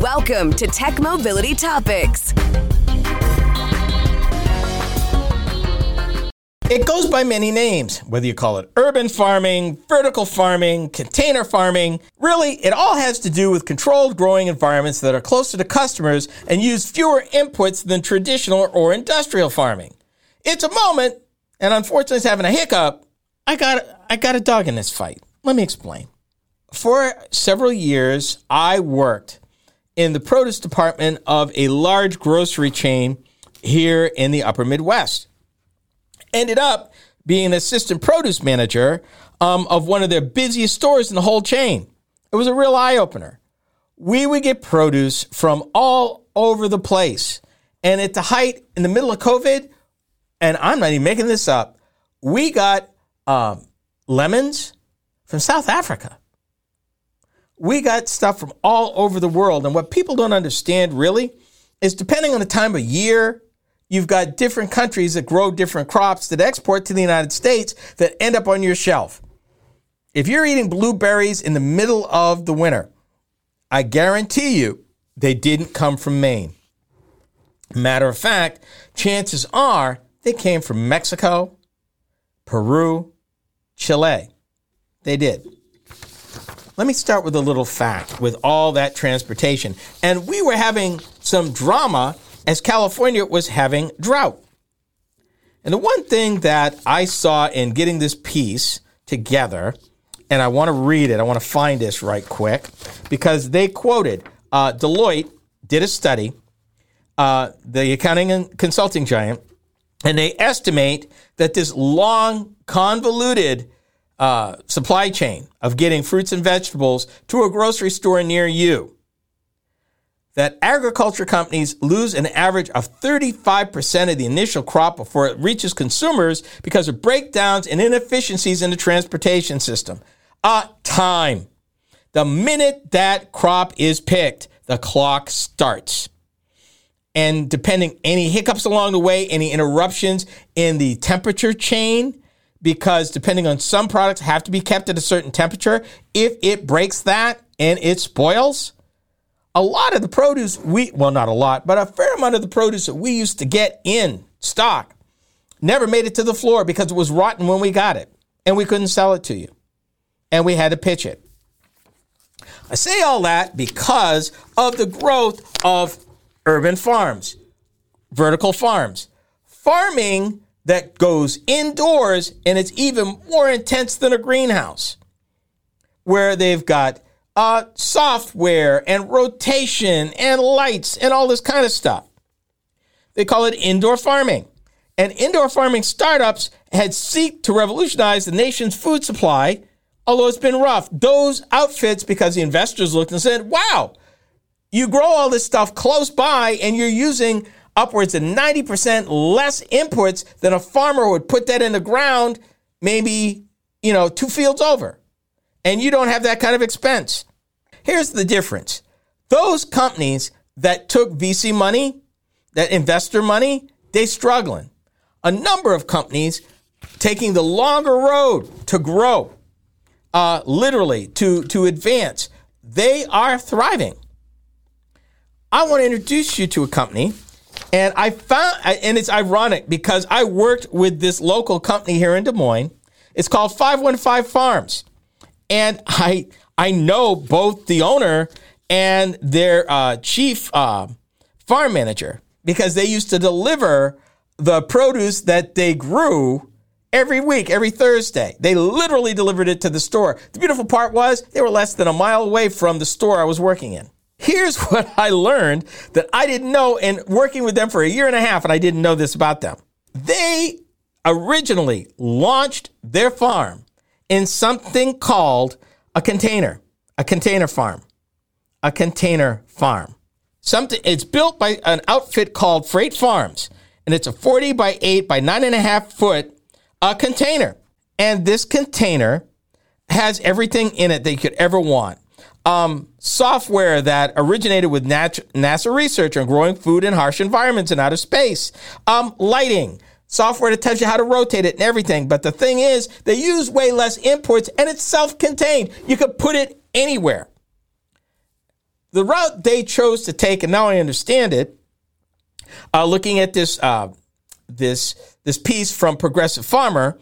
Welcome to Tech Mobility Topics. It goes by many names, whether you call it urban farming, vertical farming, container farming. Really, it all has to do with controlled growing environments that are closer to customers and use fewer inputs than traditional or industrial farming. It's a moment, and unfortunately, it's having a hiccup. I got I got a dog in this fight. Let me explain. For several years, I worked in the produce department of a large grocery chain here in the upper Midwest ended up being an assistant produce manager um, of one of their busiest stores in the whole chain. It was a real eye opener. We would get produce from all over the place. And at the height, in the middle of COVID, and I'm not even making this up, we got um, lemons from South Africa. We got stuff from all over the world. And what people don't understand really is depending on the time of year, you've got different countries that grow different crops that export to the United States that end up on your shelf. If you're eating blueberries in the middle of the winter, I guarantee you they didn't come from Maine. Matter of fact, chances are they came from Mexico, Peru, Chile. They did. Let me start with a little fact with all that transportation. And we were having some drama as California was having drought. And the one thing that I saw in getting this piece together, and I want to read it, I want to find this right quick, because they quoted uh, Deloitte did a study, uh, the accounting and consulting giant, and they estimate that this long, convoluted uh, supply chain of getting fruits and vegetables to a grocery store near you that agriculture companies lose an average of 35% of the initial crop before it reaches consumers because of breakdowns and inefficiencies in the transportation system. Uh, time. The minute that crop is picked, the clock starts. And depending any hiccups along the way, any interruptions in the temperature chain, because depending on some products have to be kept at a certain temperature, if it breaks that and it spoils, a lot of the produce we, well, not a lot, but a fair amount of the produce that we used to get in stock never made it to the floor because it was rotten when we got it and we couldn't sell it to you. And we had to pitch it. I say all that because of the growth of urban farms, vertical farms, farming that goes indoors and it's even more intense than a greenhouse, where they've got uh, software and rotation and lights and all this kind of stuff. They call it indoor farming. And indoor farming startups had seeked to revolutionize the nation's food supply, although it's been rough. Those outfits, because the investors looked and said, wow, you grow all this stuff close by and you're using upwards of 90% less inputs than a farmer would put that in the ground maybe, you know, two fields over and you don't have that kind of expense. Here's the difference those companies that took VC money, that investor money, they struggling. A number of companies taking the longer road to grow, uh, literally to, to advance, they are thriving. I want to introduce you to a company, and I found, and it's ironic because I worked with this local company here in Des Moines. It's called 515 Farms. And I I know both the owner and their uh, chief uh, farm manager because they used to deliver the produce that they grew every week, every Thursday. They literally delivered it to the store. The beautiful part was they were less than a mile away from the store I was working in. Here's what I learned that I didn't know in working with them for a year and a half, and I didn't know this about them. They originally launched their farm in something called a container, a container farm, a container farm. Something it's built by an outfit called Freight Farms, and it's a 40 by 8 by 9.5 foot uh, container. And this container has everything in it that you could ever want. Um, software that originated with NASA research on growing food in harsh environments and outer space. Um, lighting, software that tells you how to rotate it and everything. But the thing is, they use way less inputs and it's self contained. You could put it anywhere. the route they chose to take, and now I understand it, uh, looking at this, uh, this, this piece from Progressive Farmer,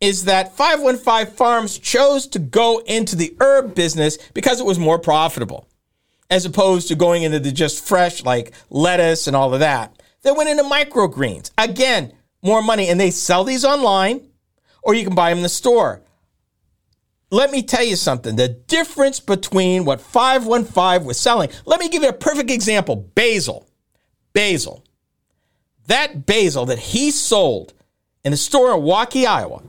is that 515 Farms chose to go into the herb business because it was more profitable, as opposed to going into the just fresh, like lettuce and all of that. They went into microgreens. Again, more money. And they sell these online, or you can buy them in the store. Let me tell you something. The difference between what 515 was selling, let me give you a perfect example basil. Basil. That basil that he sold in the store in Waukee, Iowa,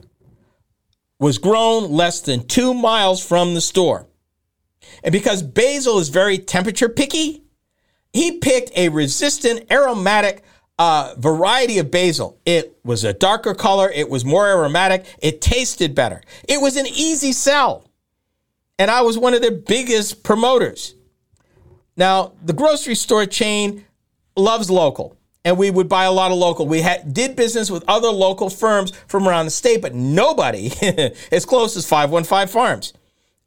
was grown less than two miles from the store. And because basil is very temperature picky, he picked a resistant aromatic uh, variety of basil. It was a darker color, it was more aromatic, it tasted better. It was an easy sell. And I was one of their biggest promoters. Now, the grocery store chain loves local and we would buy a lot of local. We had, did business with other local firms from around the state, but nobody as close as 515 Farms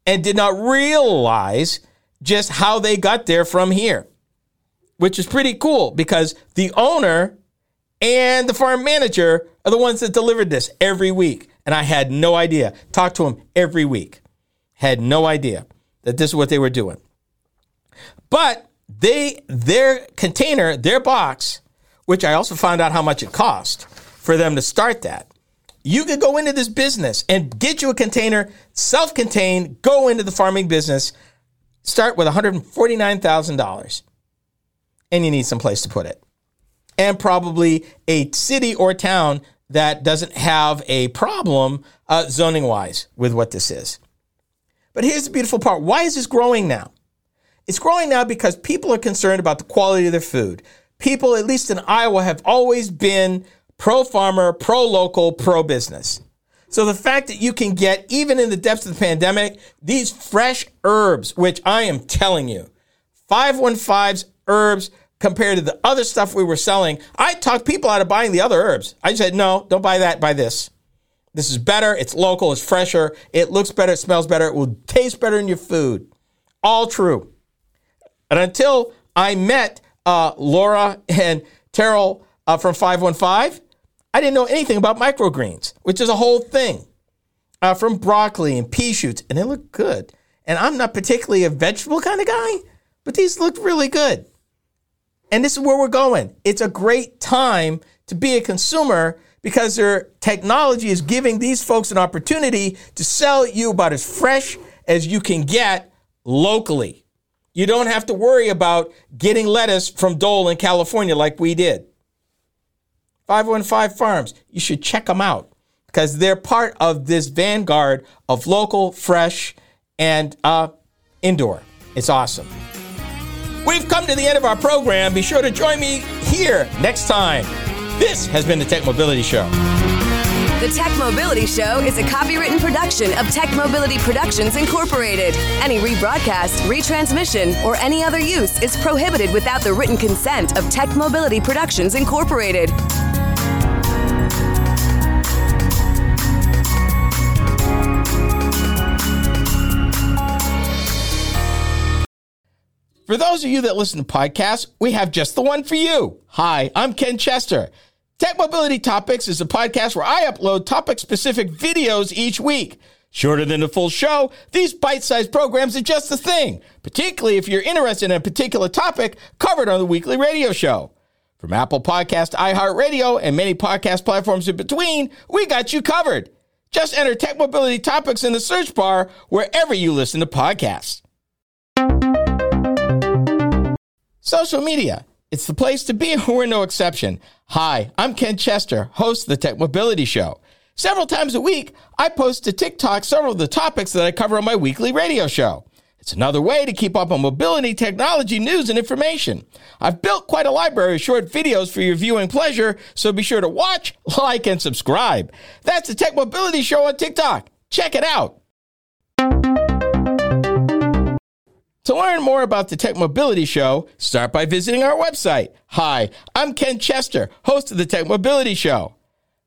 and did not realize just how they got there from here, which is pretty cool because the owner and the farm manager are the ones that delivered this every week. And I had no idea. Talked to them every week. Had no idea that this is what they were doing. But they their container, their box which I also found out how much it cost for them to start that. You could go into this business and get you a container, self contained, go into the farming business, start with $149,000. And you need some place to put it. And probably a city or town that doesn't have a problem uh, zoning wise with what this is. But here's the beautiful part why is this growing now? It's growing now because people are concerned about the quality of their food people, at least in Iowa, have always been pro farmer, pro local, pro business. So the fact that you can get, even in the depths of the pandemic, these fresh herbs, which I am telling you, 515's herbs compared to the other stuff we were selling, I talked people out of buying the other herbs. I said, no, don't buy that, buy this. This is better, it's local, it's fresher, it looks better, it smells better, it will taste better in your food. All true. And until I met uh, Laura and Terrell uh, from 515, I didn't know anything about microgreens, which is a whole thing. Uh, from broccoli and pea shoots, and they look good. And I'm not particularly a vegetable kind of guy, but these look really good. And this is where we're going. It's a great time to be a consumer because their technology is giving these folks an opportunity to sell you about as fresh as you can get locally. You don't have to worry about getting lettuce from Dole in California like we did. 515 Farms, you should check them out because they're part of this vanguard of local, fresh, and uh, indoor. It's awesome. We've come to the end of our program. Be sure to join me here next time. This has been the Tech Mobility Show. The Tech Mobility Show is a copywritten production of Tech Mobility Productions Incorporated. Any rebroadcast, retransmission, or any other use is prohibited without the written consent of Tech Mobility Productions Incorporated. For those of you that listen to podcasts, we have just the one for you. Hi, I'm Ken Chester. Tech Mobility Topics is a podcast where I upload topic specific videos each week. Shorter than the full show, these bite sized programs are just the thing, particularly if you're interested in a particular topic covered on the weekly radio show. From Apple Podcast, iHeartRadio, and many podcast platforms in between, we got you covered. Just enter Tech Mobility Topics in the search bar wherever you listen to podcasts. Social media. It's the place to be, and we're no exception. Hi, I'm Ken Chester, host of the Tech Mobility Show. Several times a week, I post to TikTok several of the topics that I cover on my weekly radio show. It's another way to keep up on mobility, technology, news, and information. I've built quite a library of short videos for your viewing pleasure, so be sure to watch, like, and subscribe. That's the Tech Mobility Show on TikTok. Check it out. To learn more about the Tech Mobility Show, start by visiting our website. Hi, I'm Ken Chester, host of the Tech Mobility Show.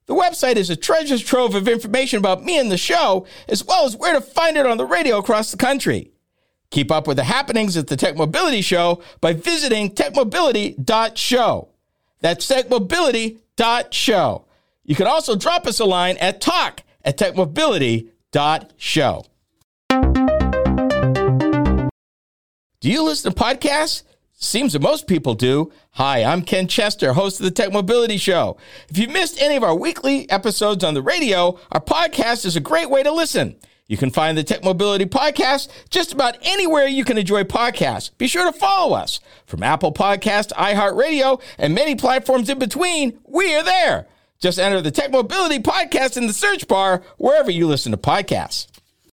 The website is a treasure trove of information about me and the show, as well as where to find it on the radio across the country. Keep up with the happenings at the Tech Mobility Show by visiting techmobility.show. That's techmobility.show. You can also drop us a line at talk at techmobility.show. Do you listen to podcasts? Seems that most people do. Hi, I'm Ken Chester, host of the Tech Mobility Show. If you've missed any of our weekly episodes on the radio, our podcast is a great way to listen. You can find the Tech Mobility Podcast just about anywhere you can enjoy podcasts. Be sure to follow us. From Apple Podcast, iHeartRadio, and many platforms in between, we are there. Just enter the Tech Mobility Podcast in the search bar wherever you listen to podcasts.